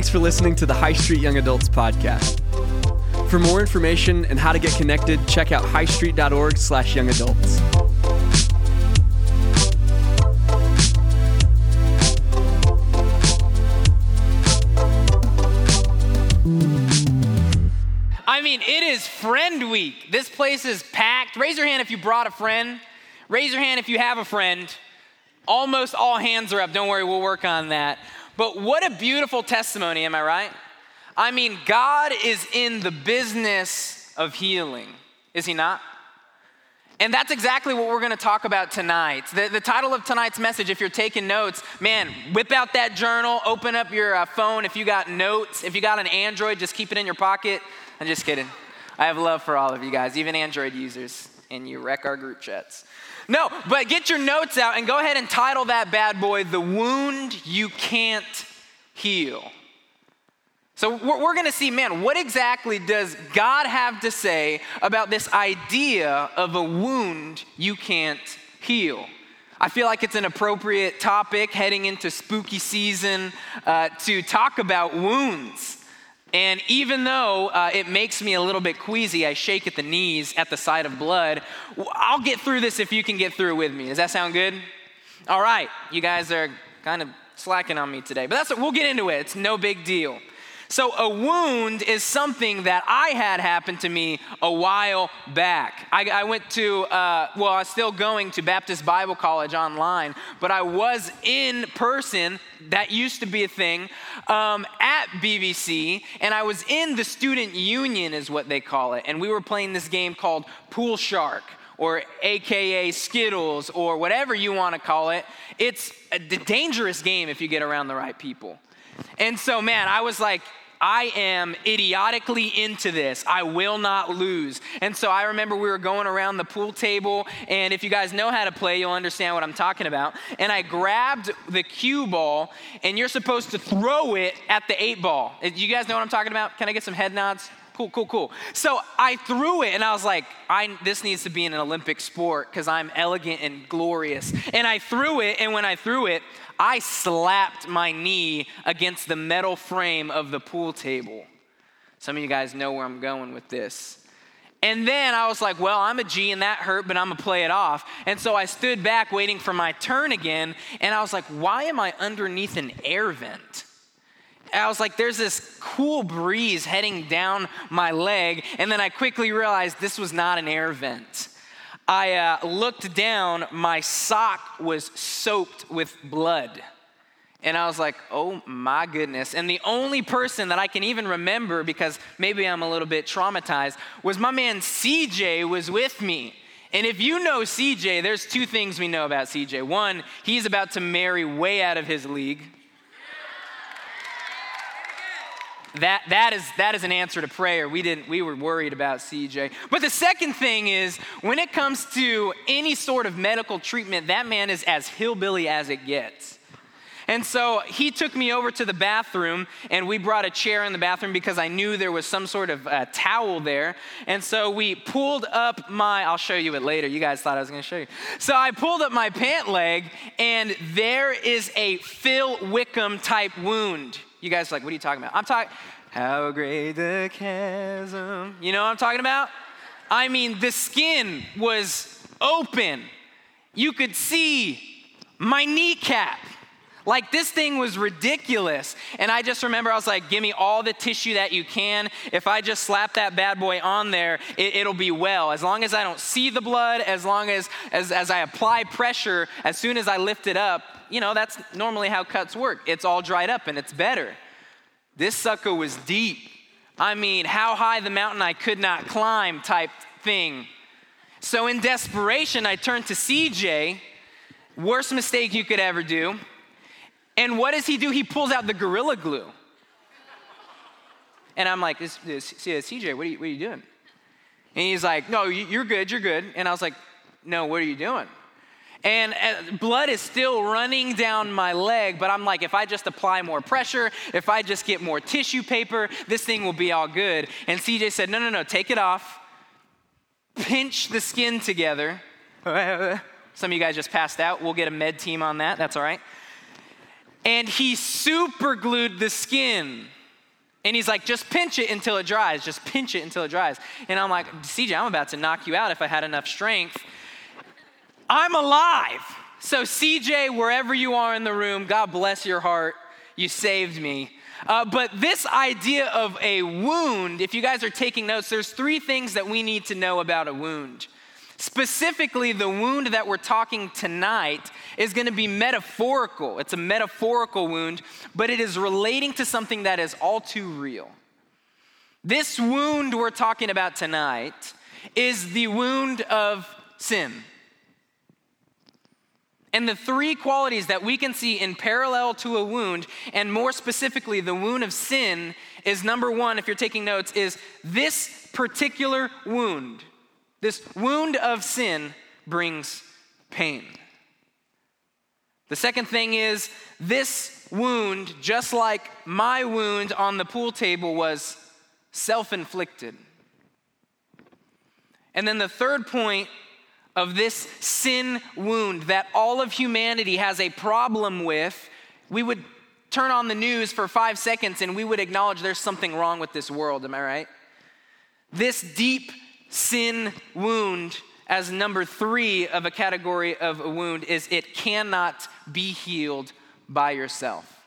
Thanks for listening to the High Street Young Adults podcast. For more information and how to get connected, check out highstreet.org slash young adults. I mean, it is friend week. This place is packed. Raise your hand if you brought a friend. Raise your hand if you have a friend. Almost all hands are up. Don't worry, we'll work on that. But what a beautiful testimony, am I right? I mean, God is in the business of healing, is He not? And that's exactly what we're gonna talk about tonight. The, the title of tonight's message, if you're taking notes, man, whip out that journal, open up your uh, phone. If you got notes, if you got an Android, just keep it in your pocket. I'm just kidding. I have love for all of you guys, even Android users, and you wreck our group chats. No, but get your notes out and go ahead and title that bad boy, The Wound You Can't Heal. So we're, we're gonna see, man, what exactly does God have to say about this idea of a wound you can't heal? I feel like it's an appropriate topic heading into spooky season uh, to talk about wounds. And even though uh, it makes me a little bit queasy, I shake at the knees at the sight of blood. I'll get through this if you can get through with me. Does that sound good? All right, you guys are kind of slacking on me today, but that's we'll get into it. It's no big deal. So, a wound is something that I had happen to me a while back. I, I went to, uh, well, I was still going to Baptist Bible College online, but I was in person. That used to be a thing um, at BBC, and I was in the student union, is what they call it. And we were playing this game called Pool Shark or AKA Skittles or whatever you want to call it. It's a dangerous game if you get around the right people. And so, man, I was like, I am idiotically into this. I will not lose. And so I remember we were going around the pool table, and if you guys know how to play, you'll understand what I'm talking about. And I grabbed the cue ball, and you're supposed to throw it at the eight ball. Uh, you guys know what I'm talking about? Can I get some head nods? Cool, cool, cool. So I threw it and I was like, I, this needs to be an Olympic sport because I'm elegant and glorious. And I threw it, and when I threw it, I slapped my knee against the metal frame of the pool table. Some of you guys know where I'm going with this. And then I was like, well, I'm a G and that hurt, but I'm gonna play it off. And so I stood back waiting for my turn again, and I was like, why am I underneath an air vent? I was like, there's this cool breeze heading down my leg, and then I quickly realized this was not an air vent. I uh, looked down, my sock was soaked with blood. And I was like, oh my goodness. And the only person that I can even remember, because maybe I'm a little bit traumatized, was my man CJ was with me. And if you know CJ, there's two things we know about CJ. One, he's about to marry way out of his league. That, that, is, that is an answer to prayer. We, didn't, we were worried about CJ. But the second thing is, when it comes to any sort of medical treatment, that man is as hillbilly as it gets. And so he took me over to the bathroom, and we brought a chair in the bathroom because I knew there was some sort of uh, towel there. And so we pulled up my, I'll show you it later. You guys thought I was gonna show you. So I pulled up my pant leg, and there is a Phil Wickham type wound. You guys are like, what are you talking about? I'm talking, how great the chasm. You know what I'm talking about? I mean, the skin was open. You could see my kneecap. Like this thing was ridiculous. And I just remember I was like, give me all the tissue that you can. If I just slap that bad boy on there, it, will be well. As long as I don't see the blood, as long as, as as I apply pressure, as soon as I lift it up, you know, that's normally how cuts work. It's all dried up and it's better. This sucker was deep. I mean, how high the mountain I could not climb type thing. So, in desperation, I turned to CJ, worst mistake you could ever do. And what does he do? He pulls out the Gorilla Glue. And I'm like, this, this, CJ, what are, you, what are you doing? And he's like, no, you're good, you're good. And I was like, no, what are you doing? And uh, blood is still running down my leg, but I'm like, if I just apply more pressure, if I just get more tissue paper, this thing will be all good. And CJ said, no, no, no, take it off, pinch the skin together. Some of you guys just passed out. We'll get a med team on that. That's all right. and he super glued the skin. And he's like, just pinch it until it dries. Just pinch it until it dries. And I'm like, CJ, I'm about to knock you out if I had enough strength. I'm alive. So, CJ, wherever you are in the room, God bless your heart. You saved me. Uh, but this idea of a wound, if you guys are taking notes, there's three things that we need to know about a wound. Specifically, the wound that we're talking tonight is going to be metaphorical. It's a metaphorical wound, but it is relating to something that is all too real. This wound we're talking about tonight is the wound of sin. And the three qualities that we can see in parallel to a wound, and more specifically, the wound of sin, is number one, if you're taking notes, is this particular wound this wound of sin brings pain. The second thing is this wound, just like my wound on the pool table, was self inflicted. And then the third point of this sin wound that all of humanity has a problem with, we would turn on the news for five seconds and we would acknowledge there's something wrong with this world. Am I right? This deep sin wound as number three of a category of a wound is it cannot be healed by yourself.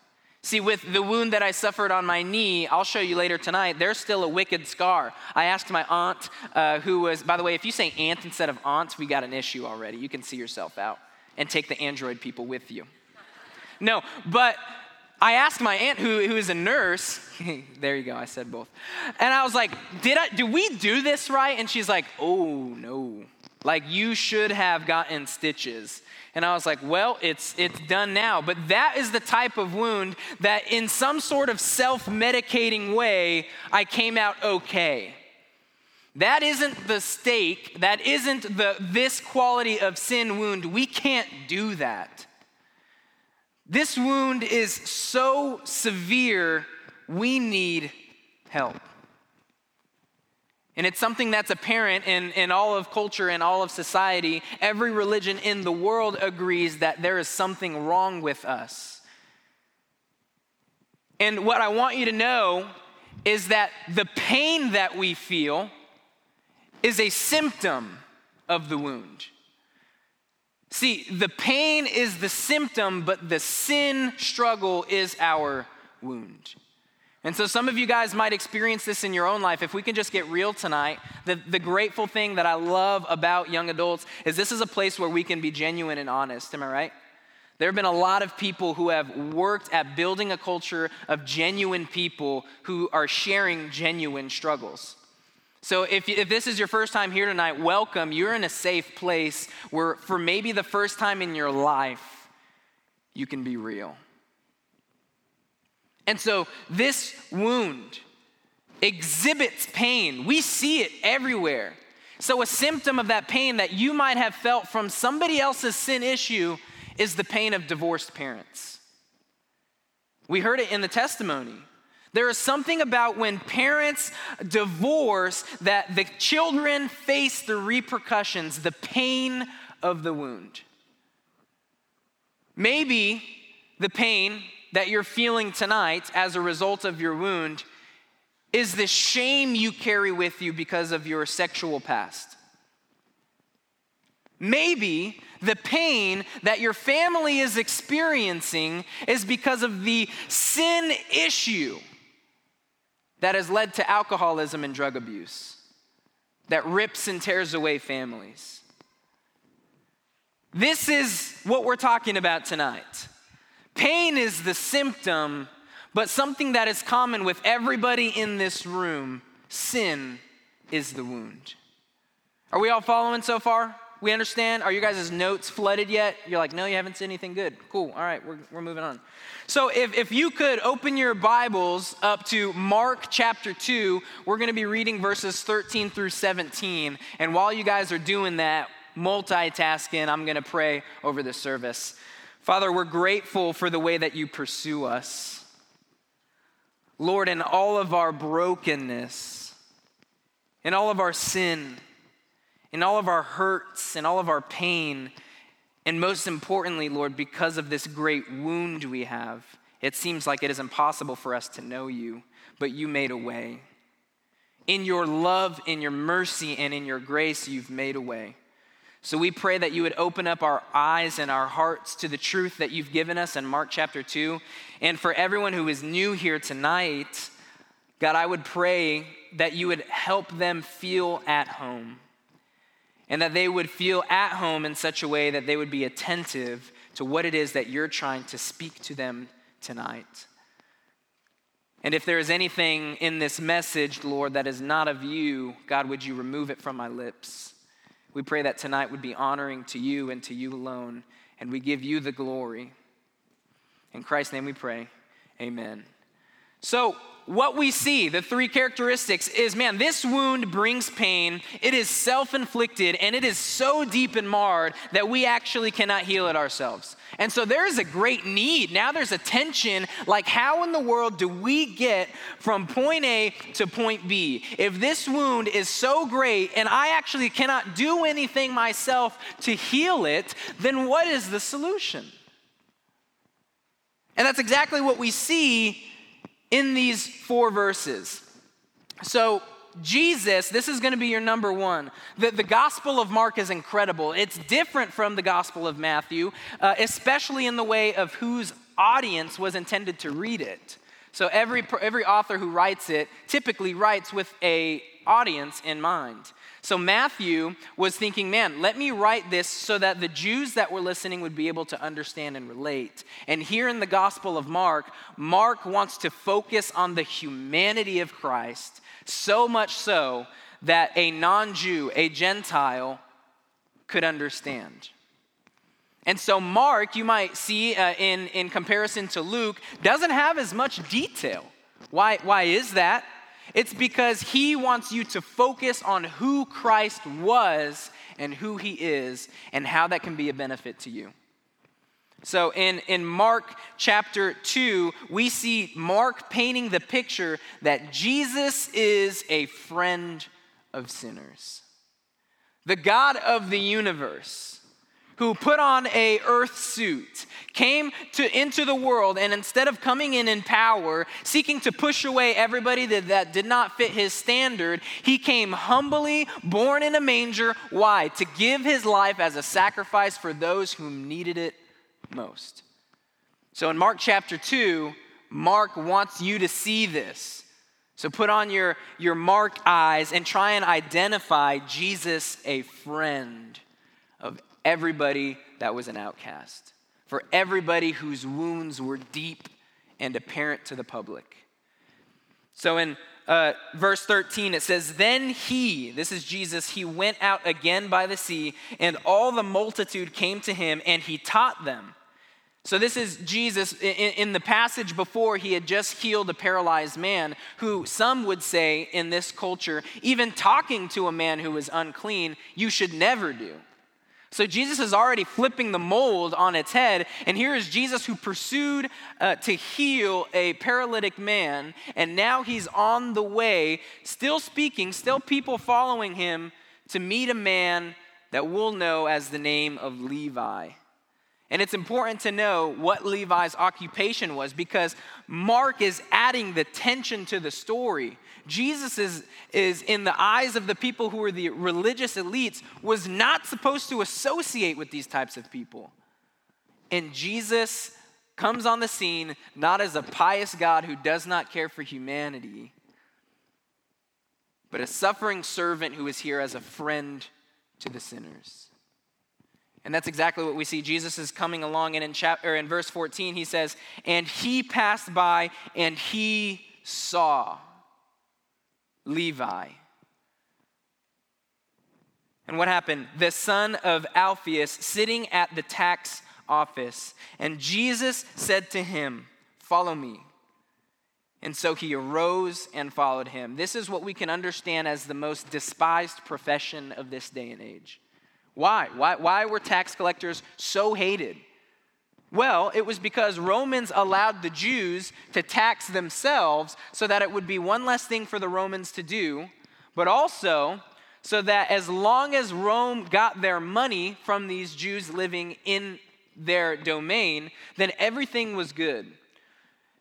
See, with the wound that I suffered on my knee, I'll show you later tonight, there's still a wicked scar. I asked my aunt, uh, who was, by the way, if you say aunt instead of aunt, we got an issue already. You can see yourself out and take the Android people with you. No, but I asked my aunt, who, who is a nurse, there you go, I said both. And I was like, did, I, did we do this right? And she's like, oh no. Like, you should have gotten stitches. And I was like, well, it's, it's done now. But that is the type of wound that, in some sort of self medicating way, I came out okay. That isn't the stake, that isn't the this quality of sin wound. We can't do that. This wound is so severe, we need help. And it's something that's apparent in, in all of culture and all of society. Every religion in the world agrees that there is something wrong with us. And what I want you to know is that the pain that we feel is a symptom of the wound. See, the pain is the symptom, but the sin struggle is our wound. And so some of you guys might experience this in your own life. If we can just get real tonight, the, the grateful thing that I love about young adults is this is a place where we can be genuine and honest. Am I right? There have been a lot of people who have worked at building a culture of genuine people who are sharing genuine struggles. So, if, if this is your first time here tonight, welcome. You're in a safe place where, for maybe the first time in your life, you can be real. And so, this wound exhibits pain. We see it everywhere. So, a symptom of that pain that you might have felt from somebody else's sin issue is the pain of divorced parents. We heard it in the testimony. There is something about when parents divorce that the children face the repercussions, the pain of the wound. Maybe the pain that you're feeling tonight as a result of your wound is the shame you carry with you because of your sexual past. Maybe the pain that your family is experiencing is because of the sin issue that has led to alcoholism and drug abuse, that rips and tears away families. This is what we're talking about tonight. Pain is the symptom, but something that is common with everybody in this room sin is the wound. Are we all following so far? We understand? Are you guys' notes flooded yet? You're like, no, you haven't seen anything good. Cool. All right, we're, we're moving on. So, if, if you could open your Bibles up to Mark chapter 2, we're going to be reading verses 13 through 17. And while you guys are doing that, multitasking, I'm going to pray over the service. Father, we're grateful for the way that you pursue us. Lord, in all of our brokenness, in all of our sin, in all of our hurts in all of our pain, And most importantly, Lord, because of this great wound we have, it seems like it is impossible for us to know you, but you made a way. In your love, in your mercy, and in your grace, you've made a way. So we pray that you would open up our eyes and our hearts to the truth that you've given us in Mark chapter 2. And for everyone who is new here tonight, God, I would pray that you would help them feel at home and that they would feel at home in such a way that they would be attentive to what it is that you're trying to speak to them tonight. And if there is anything in this message, Lord, that is not of you, God, would you remove it from my lips? We pray that tonight would be honoring to you and to you alone, and we give you the glory. In Christ's name we pray. Amen. So, what we see, the three characteristics, is man, this wound brings pain. It is self inflicted and it is so deep and marred that we actually cannot heal it ourselves. And so there is a great need. Now there's a tension like, how in the world do we get from point A to point B? If this wound is so great and I actually cannot do anything myself to heal it, then what is the solution? And that's exactly what we see in these four verses. So, Jesus, this is going to be your number one. The, the Gospel of Mark is incredible. It's different from the Gospel of Matthew, uh, especially in the way of whose audience was intended to read it. So every, every author who writes it typically writes with a audience in mind. So Matthew was thinking, man, let me write this so that the Jews that were listening would be able to understand and relate. And here in the Gospel of Mark, Mark wants to focus on the humanity of Christ, so much so that a non Jew, a Gentile, could understand. And so, Mark, you might see uh, in, in comparison to Luke, doesn't have as much detail. Why, why is that? It's because he wants you to focus on who Christ was and who he is and how that can be a benefit to you. So in, in Mark chapter 2, we see Mark painting the picture that Jesus is a friend of sinners. The God of the universe who put on a earth suit came to into the world and instead of coming in in power seeking to push away everybody that, that did not fit his standard he came humbly born in a manger. Why? To give his life as a sacrifice for those who needed it most. So in mark chapter 2 mark wants you to see this. So put on your, your mark eyes and try and identify jesus a friend of everybody that was an outcast, for everybody whose wounds were deep and apparent to the public. So in uh, verse 13, it says, Then he, this is Jesus, he went out again by the sea, and all the multitude came to him, and he taught them. So, this is Jesus. In, in, the passage before, he had just healed a paralyzed man, who some would say in this culture, even talking to a man who was unclean, you should never do. So Jesus is already flipping the mold on its head. And here is Jesus who pursued uh, to heal a paralytic man. And now he's on the way, still speaking, still people following him to meet a man that we'll know as the name of Levi. And it's important to know what Levi's occupation was because Mark is adding the tension to the story. Jesus is, is, in the eyes of the people who were the religious elites, was not supposed to associate with these types of people. And Jesus comes on the scene not as a pious God who does not care for humanity, but a suffering servant who is here as a friend to the sinners. And that's exactly what we see. Jesus is coming along, and in, chapter, in verse 14, he says, And he passed by and he saw. Levi. And what happened? The son of Alphaeus sitting at the tax office, and Jesus said to him, Follow me. And so he arose and followed him. This is what we can understand as the most despised profession of this day and age. Why? Why, why were tax collectors so hated? Well, it was because Romans allowed the Jews to tax themselves so that it would be one less thing for the Romans to do, but also so that as long as Rome got their money from these Jews living in their domain, then everything was good.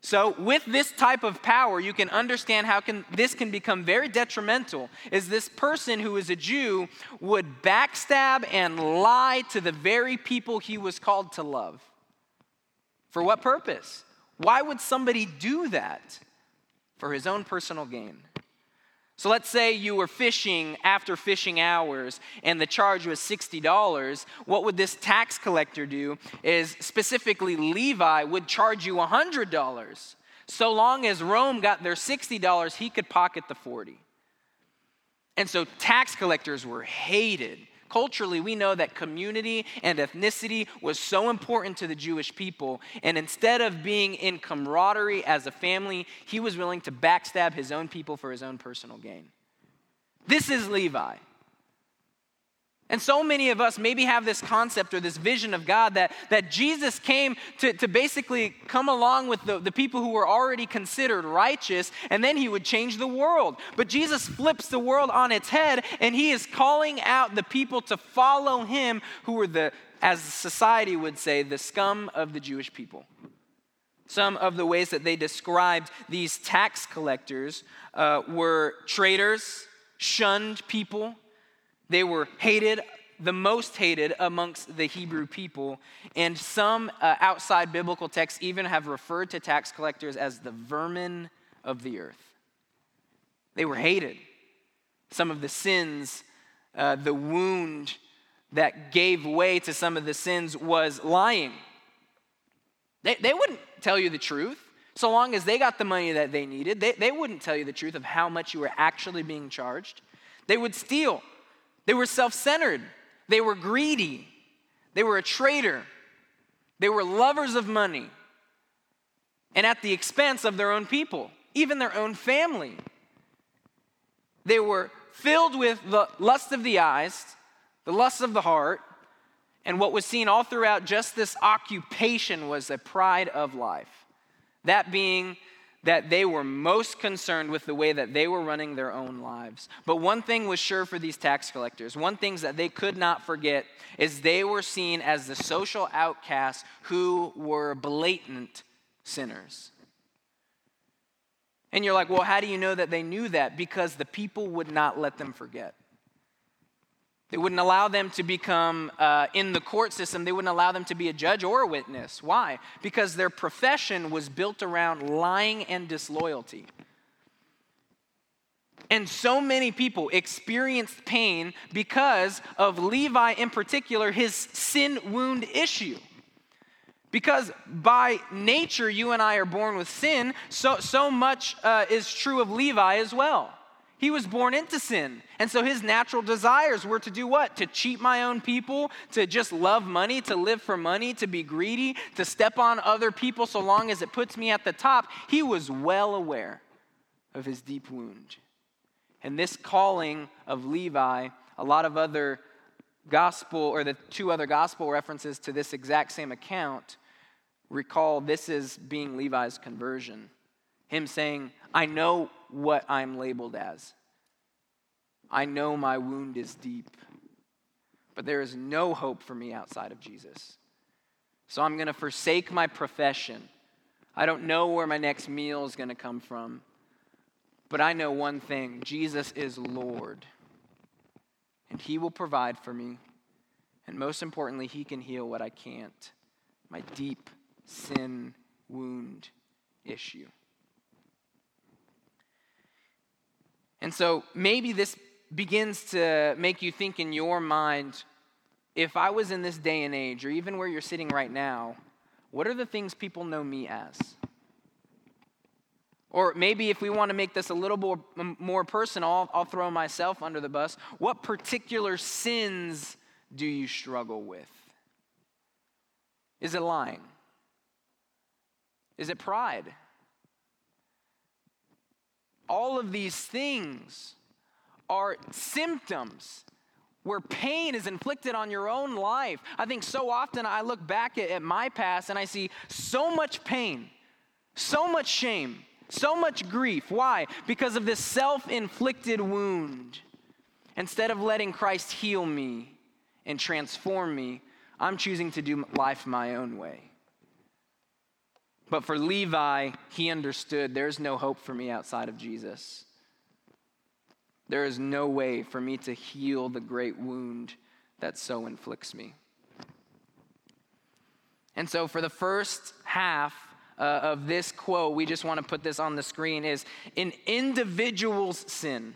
So, with this type of power, you can understand how can, this can become very detrimental. Is this person who is a Jew would backstab and lie to the very people he was called to love. For what purpose? Why would somebody do that? For his own personal gain. So let's say you were fishing after fishing hours and the charge was $60. What would this tax collector do? Is specifically Levi would charge you $100. So long as Rome got their $60, he could pocket the 40. And so tax collectors were hated Culturally, we know that community and ethnicity was so important to the Jewish people. And instead of being in camaraderie as a family, he was willing to backstab his own people for his own personal gain. This is Levi. And so many of us maybe have this concept or this vision of God that, that Jesus came to, to basically come along with the, the people who were already considered righteous, and then he would change the world. But Jesus flips the world on its head, and he is calling out the people to follow him who were the, as society would say, the scum of the Jewish people. Some of the ways that they described these tax collectors uh, were traitors, shunned people they were hated, the most hated amongst the Hebrew people. And some uh, outside biblical texts even have referred to tax collectors as the vermin of the earth. They were hated. Some of the sins, uh, the wound that gave way to some of the sins was lying. They, they wouldn't tell you the truth. So long as they got the money that they needed, they, they wouldn't tell you the truth of how much you were actually being charged. They would steal. They were self centered, they were greedy, they were a traitor, they were lovers of money, and at the expense of their own people, even their own family. They were filled with the lust of the eyes, the lust of the heart, and what was seen all throughout just this occupation was a pride of life. That being that they were most concerned with the way that they were running their own lives. But one thing was sure for these tax collectors one thing that they could not forget is they were seen as the social outcasts who were blatant sinners. And you're like, well, how do you know that they knew that? Because the people would not let them forget. They wouldn't allow them to become uh, in the court system, they wouldn't allow them to be a judge or a witness. Why? Because their profession was built around lying and disloyalty. And so many people experienced pain because of Levi, in particular, his sin wound issue. Because by nature, you and I are born with sin, so, so much uh, is true of Levi as well. He was born into sin. And so his natural desires were to do what? To cheat my own people, to just love money, to live for money, to be greedy, to step on other people so long as it puts me at the top. He was well aware of his deep wound. And this calling of Levi, a lot of other gospel, or the two other gospel references to this exact same account, recall this is being Levi's conversion. Him saying, I know what I'm labeled as. I know my wound is deep, but there is no hope for me outside of Jesus. So I'm going to forsake my profession. I don't know where my next meal is going to come from, but I know one thing Jesus is Lord, and He will provide for me. And most importantly, He can heal what I can't my deep sin wound issue. And so maybe this begins to make you think in your mind if I was in this day and age, or even where you're sitting right now, what are the things people know me as? Or maybe if we want to make this a little more, more personal, I'll, I'll throw myself under the bus. What particular sins do you struggle with? Is it lying? Is it pride? All of these things are symptoms where pain is inflicted on your own life. I think so often I look back at, at, my past and I see so much pain, so much shame, so much grief. Why? Because of this self inflicted wound. Instead of letting Christ heal me and transform me, I'm choosing to do life my own way. But for Levi, he understood there's no hope for me outside of Jesus. There is no way for me to heal the great wound that so inflicts me. And so, for the first half uh, of this quote, we just want to put this on the screen is an individual's sin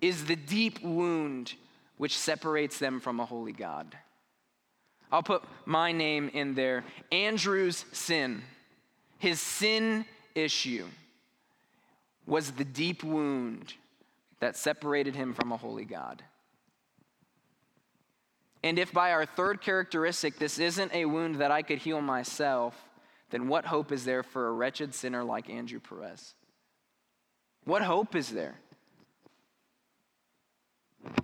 is the deep wound which separates them from a holy God. I'll put my name in there. Andrew's sin, his sin issue, was the deep wound that separated him from a holy God. And if by our third characteristic this isn't a wound that I could heal myself, then what hope is there for a wretched sinner like Andrew Perez? What hope is there?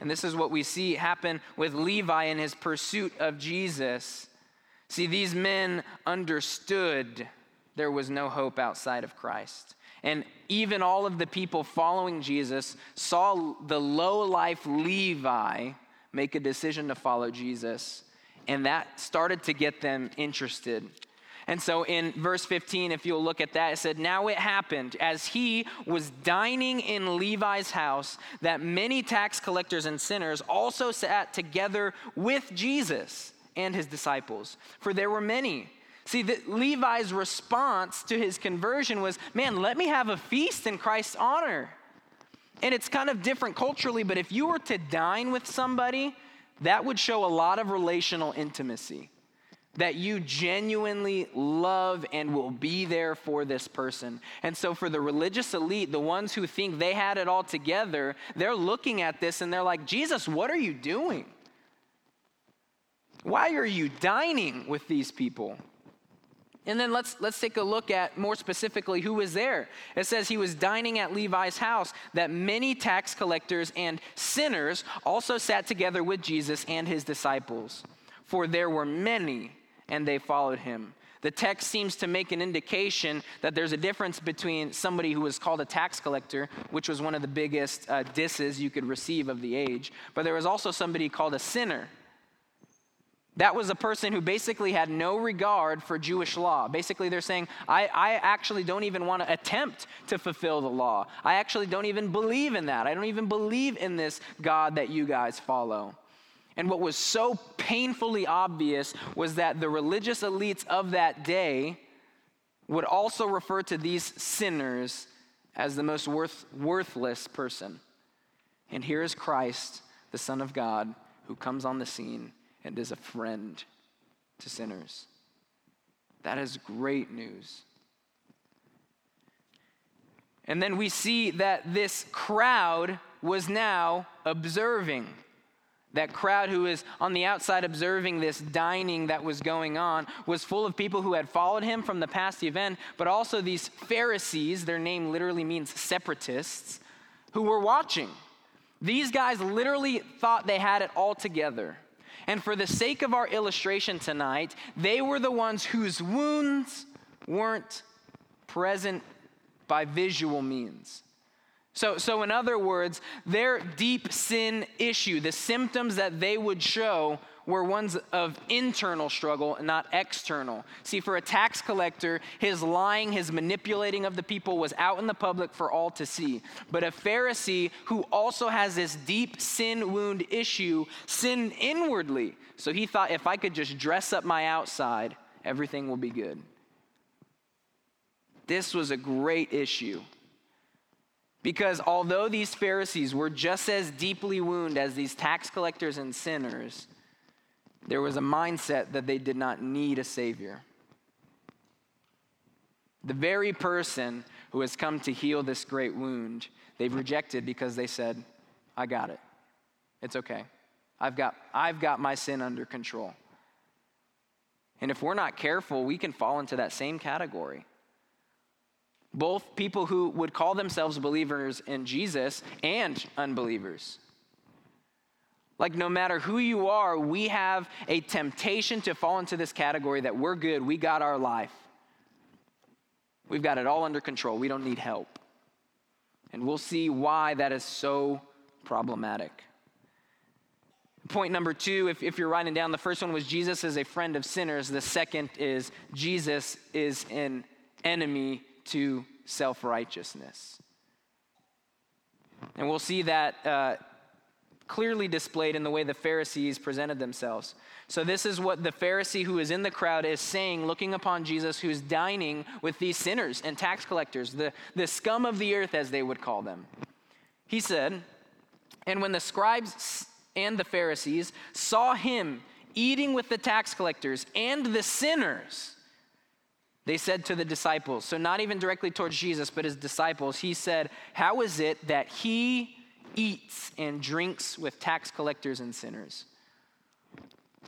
And this is what we see happen with Levi in his pursuit of Jesus. See, these men understood there was no hope outside of Christ. And even all of the people following Jesus saw the low life Levi make a decision to follow Jesus. And that started to get them interested. And so in verse 15, if you'll look at that, it said, Now it happened as he was dining in Levi's house that many tax collectors and sinners also sat together with Jesus and his disciples. For there were many. See, that Levi's response to his conversion was, Man, let me have a feast in Christ's honor. And it's kind of different culturally, but if you were to dine with somebody, that would show a lot of relational intimacy that you genuinely love and will be there for this person. And so, for the religious elite, the ones who think they had it all together, they're looking at this and they're like, Jesus, what are you doing? Why are you dining with these people? And then let's, let's take a look at more specifically who was there. It says he was dining at Levi's house, that many tax collectors and sinners also sat together with Jesus and his disciples. For there were many and they followed him. The text seems to make an indication that there's a difference between somebody who was called a tax collector, which was one of the biggest uh, disses you could receive of the age, but there was also somebody called a sinner. That was a person who basically had no regard for Jewish law. Basically, they're saying, I, I actually don't even want to attempt to fulfill the law. I actually don't even believe in that. I don't even believe in this God that you guys follow. And what was so painfully obvious was that the religious elites of that day would also refer to these sinners as the most worth, worthless person. And here is Christ, the Son of God, who comes on the scene and is a friend to sinners. That is great news. And then we see that this crowd was now observing that crowd who was on the outside observing this dining that was going on was full of people who had followed him from the past event, but also these Pharisees, their name literally means separatists, who were watching. These guys literally thought they had it all together. And for the sake of our illustration tonight, they were the ones whose wounds weren't present by visual means. So, so, in other words, their deep sin issue, the symptoms that they would show, were ones of internal struggle, not external. See, for a tax collector, his lying, his manipulating of the people was out in the public for all to see. But a Pharisee who also has this deep sin wound issue sinned inwardly. So he thought, if I could just dress up my outside, everything will be good. This was a great issue. Because although these Pharisees were just as deeply wounded as these tax collectors and sinners, there was a mindset that they did not need a Savior. The very person who has come to heal this great wound, they've rejected because they said, I got it. It's okay. I've got, I've got my sin under control. And if we're not careful, we can fall into that same category both people who would call themselves believers in Jesus and unbelievers. Like, no matter who you are, we have a temptation to fall into this category that we're good, we got our life. We've got it all under control, we don't need help. And we'll see why that is so problematic. Point number two, if, if you're writing down, the first one was Jesus is a friend of sinners. The second is Jesus is an enemy to self righteousness. And we'll see that uh, clearly displayed in the way the Pharisees presented themselves. So, this is what the Pharisee who is in the crowd is saying, looking upon Jesus, who's dining with these sinners and tax collectors, the, the scum of the earth, as they would call them. He said, And when the scribes and the Pharisees saw him eating with the tax collectors and the sinners, they said to the disciples, so not even directly towards Jesus, but his disciples, he said, How is it that he eats and drinks with tax collectors and sinners?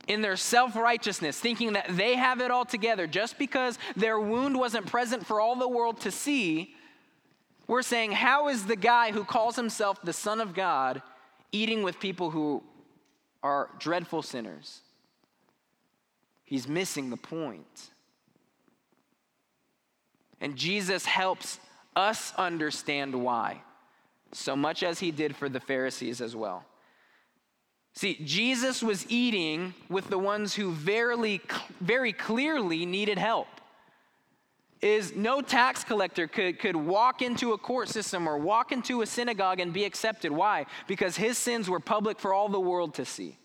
In their self righteousness, thinking that they have it all together, just because their wound wasn't present for all the world to see, we're saying, How is the guy who calls himself the Son of God eating with people who are dreadful sinners. He's missing the point. And Jesus helps us understand why, so much as he did for the Pharisees as well. See, Jesus was eating with the ones who very, very clearly needed help is no tax collector could, could walk into a court system or walk into a synagogue and be accepted. Why? Because his sins were public for all the world to see.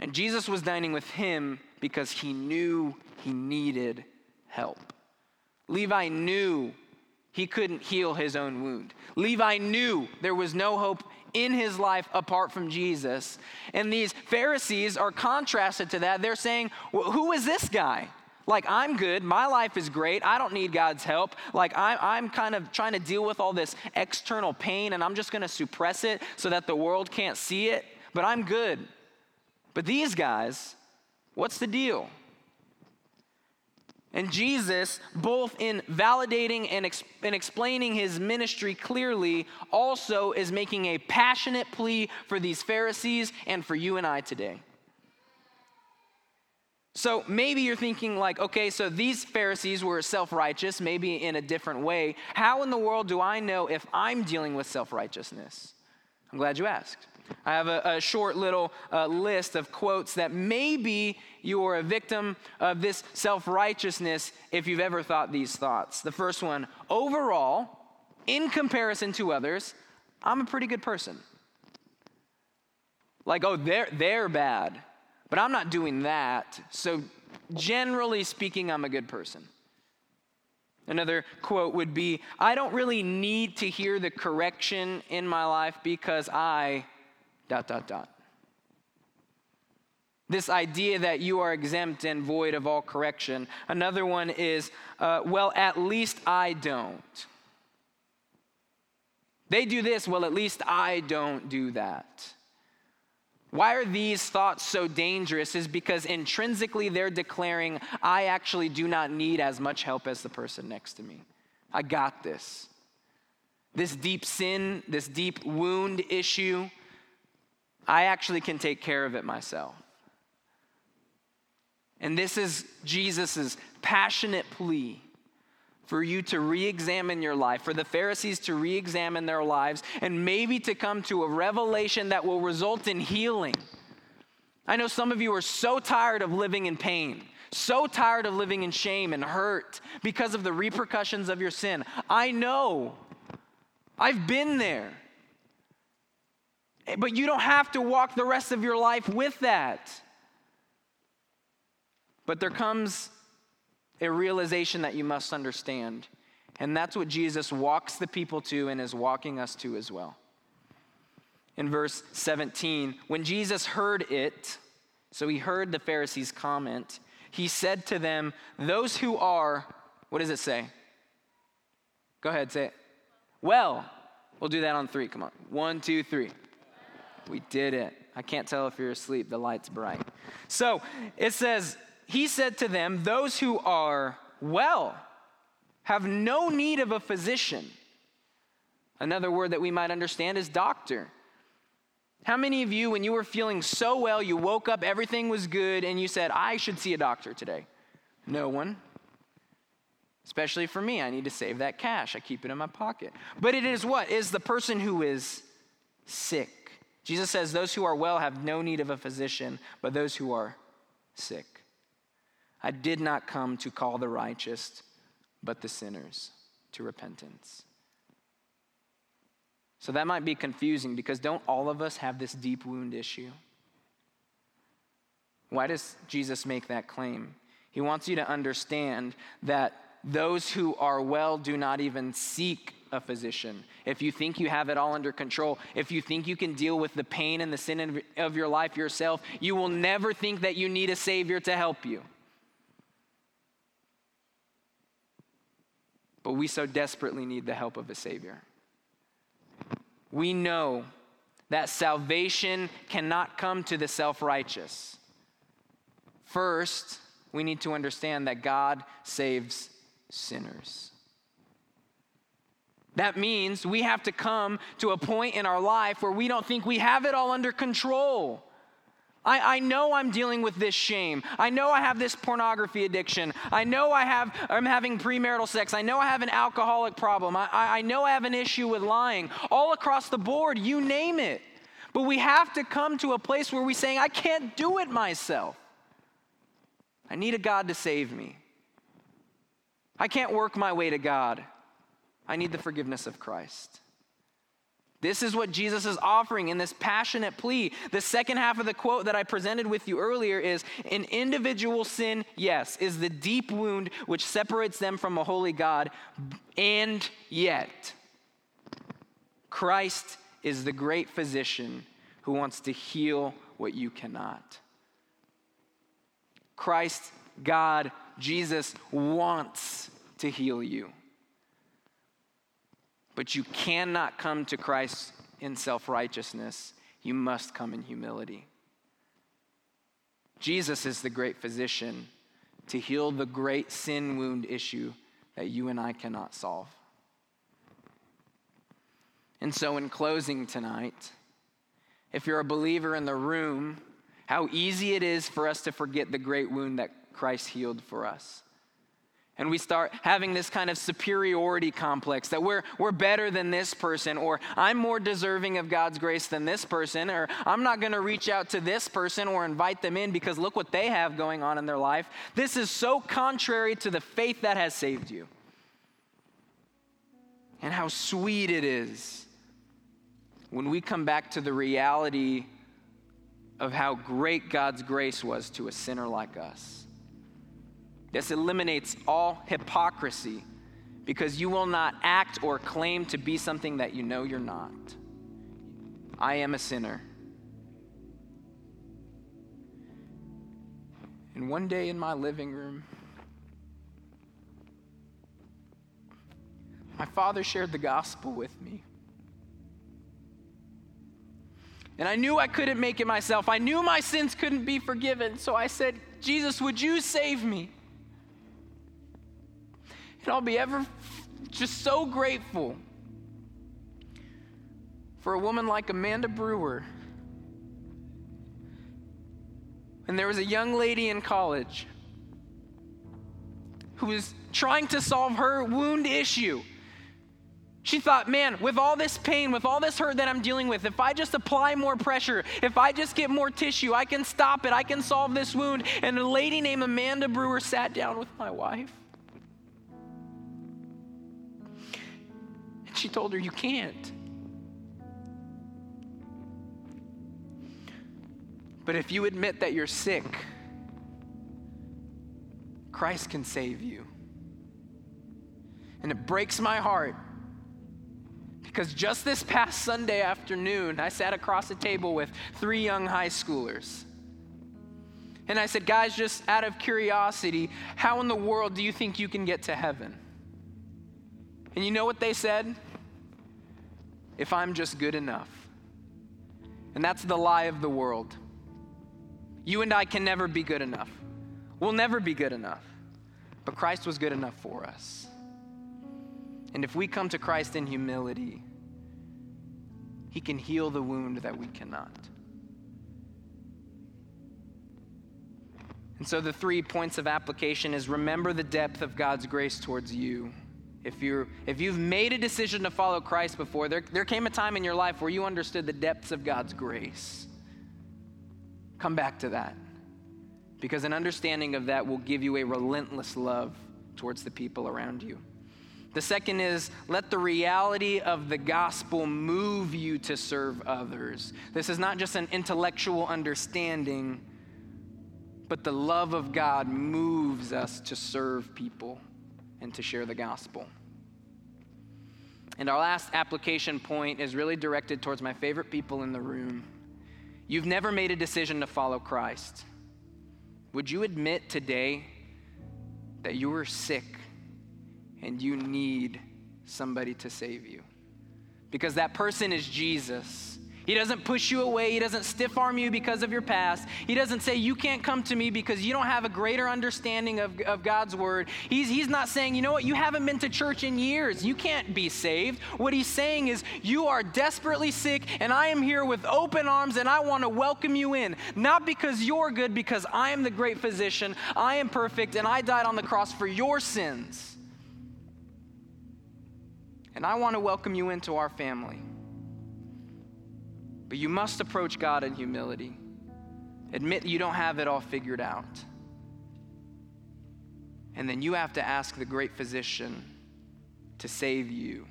And Jesus was dining with him because he knew he needed help. Levi knew he couldn't heal his own wound. Levi knew there was no hope in his life apart from Jesus. And these Pharisees are contrasted to that. They're saying, well, Who is this guy? Like, I'm good. My life is great. I don't need God's help. Like, I'm, I'm kind of trying to deal with all this external pain and I'm just going to suppress it so that the world can't see it. But I'm good. But these guys, what's the deal? And Jesus, both in validating and, ex- and, explaining his ministry clearly, also is making a passionate plea for these Pharisees and for you and I today. So maybe you're thinking, like, okay, so these Pharisees were self righteous, maybe in a different way. How in the world do I know if I'm dealing with self righteousness? I'm glad you asked. I have a, a short little uh, list of quotes that maybe you are a victim of this self righteousness if you've ever thought these thoughts. The first one overall, in comparison to others, I'm a pretty good person. Like, oh, they're, they're bad. But I'm not doing that. So, generally speaking, I'm a good person. Another quote would be I don't really need to hear the correction in my life because I, dot, dot, dot. This idea that you are exempt and void of all correction. Another one is, uh, well, at least I don't. They do this, well, at least I don't do that. Why are these thoughts so dangerous? Is because intrinsically they're declaring, I actually do not need as much help as the person next to me. I got this. This deep sin, this deep wound issue, I actually can take care of it myself. And this is Jesus' passionate plea for you to re examine your life, for the Pharisees to re examine their lives, and maybe to come to a revelation that will result in healing. I know some of you are so tired of living in pain, so tired of living in shame and hurt because of the repercussions of your sin. I know. I've been there. Eh, but you don't have to walk the rest of your life with that. But there comes a realization that you must understand. And that's what Jesus walks the people to and is walking us to as well. In verse 17, when Jesus heard it, so he heard the Pharisees' comment, he said to them, Those who are, what does it say? Go ahead, say it. Well, we'll do that on three. Come on. One, two, three. We did it. I can't tell if you're asleep. The light's bright. So it says, he said to them, Those who are well have no need of a physician. Another word that we might understand is doctor. How many of you, when you were feeling so well, you woke up, everything was good, and you said, I should see a doctor today? No one. Especially for me, I need to save that cash. I keep it in my pocket. But it is what? Is the person who is sick. Jesus says, Those who are well have no need of a physician, but those who are sick. I did not come to call the righteous, but the sinners to repentance. So that might be confusing because don't all of us have this deep wound issue? Why does Jesus make that claim? He wants you to understand that those who are well do not even seek a physician. If you think you have it all under control, if you think you can deal with the pain and the sin of your life yourself, you will never think that you need a Savior to help you. But we so desperately need the help of a Savior we know that salvation cannot come to the self righteous. First, we need to understand that God saves sinners. That means we have to come to a point in our life where we don't think we have it all under control. I, I know I'm dealing with this shame. I know I have this pornography addiction. I know I have, I'm having premarital sex. I know I have an alcoholic problem. I, I, I know I have an issue with lying. All across the board, you name it. But we have to come to a place where we're saying, I can't do it myself. I need a God to save me. I can't work my way to God. I need the forgiveness of Christ. This is what Jesus is offering in this passionate plea. The second half of the quote that I presented with you earlier is an individual sin, yes, is the deep wound which separates them from a holy God, and yet, Christ is the great physician who wants to heal what you cannot. Christ, God, Jesus wants to heal you. But you cannot come to Christ in self righteousness, you must come in humility. Jesus is the great physician to heal the great sin wound issue that you and I cannot solve. And so, in closing tonight, if you're a believer in the room, how easy it is for us to forget the great wound that Christ healed for us. And we start having this kind of superiority complex that we're, we're better than this person, or I'm more deserving of God's grace than this person, or I'm not going to reach out to this person or invite them in because look what they have going on in their life. This is so contrary to the faith that has saved you. And how sweet it is when we come back to the reality of how great God's grace was to a sinner like us. This eliminates all hypocrisy because you will not act or claim to be something that you know you're not. I am a sinner. And one day in my living room, my father shared the gospel with me. And I knew I couldn't make it myself. I knew my sins couldn't be forgiven. So I said, Jesus, would you save me? And I'll be ever just so grateful for a woman like Amanda Brewer. And there was a young lady in college who was trying to solve her wound issue. She thought, man, with all this pain, with all this hurt that I'm dealing with, if I just apply more pressure, if I just get more tissue, I can stop it, I can solve this wound. And a lady named Amanda Brewer sat down with my wife She told her, You can't. But if you admit that you're sick, Christ can save you. And it breaks my heart because just this past Sunday afternoon, I sat across a table with three young high schoolers. And I said, Guys, just out of curiosity, how in the world do you think you can get to heaven? And you know what they said? If I'm just good enough. And that's the lie of the world. You and I can never be good enough. We'll never be good enough. But Christ was good enough for us. And if we come to Christ in humility, He can heal the wound that we cannot. And so the three points of application is remember the depth of God's grace towards you. If, you're, if you've made a decision to follow Christ before, there, there came a time in your life where you understood the depths of God's grace. Come back to that. Because an understanding of that will give you a relentless love towards the people around you. The second is let the reality of the gospel move you to serve others. This is not just an intellectual understanding, but the love of God moves us to serve people and to share the gospel. And our last application point is really directed towards my favorite people in the room. You've never made a decision to follow Christ. Would you admit today that you are sick and you need somebody to save you? Because that person is Jesus. He doesn't push you away. He doesn't stiff arm you because of your past. He doesn't say, You can't come to me because you don't have a greater understanding of, of God's word. He's, he's not saying, You know what? You haven't been to church in years. You can't be saved. What he's saying is, You are desperately sick, and I am here with open arms, and I want to welcome you in. Not because you're good, because I am the great physician. I am perfect, and I died on the cross for your sins. And I want to welcome you into our family. But you must approach God in humility. Admit you don't have it all figured out. And then you have to ask the great physician to save you.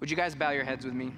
Would you guys bow your heads with me?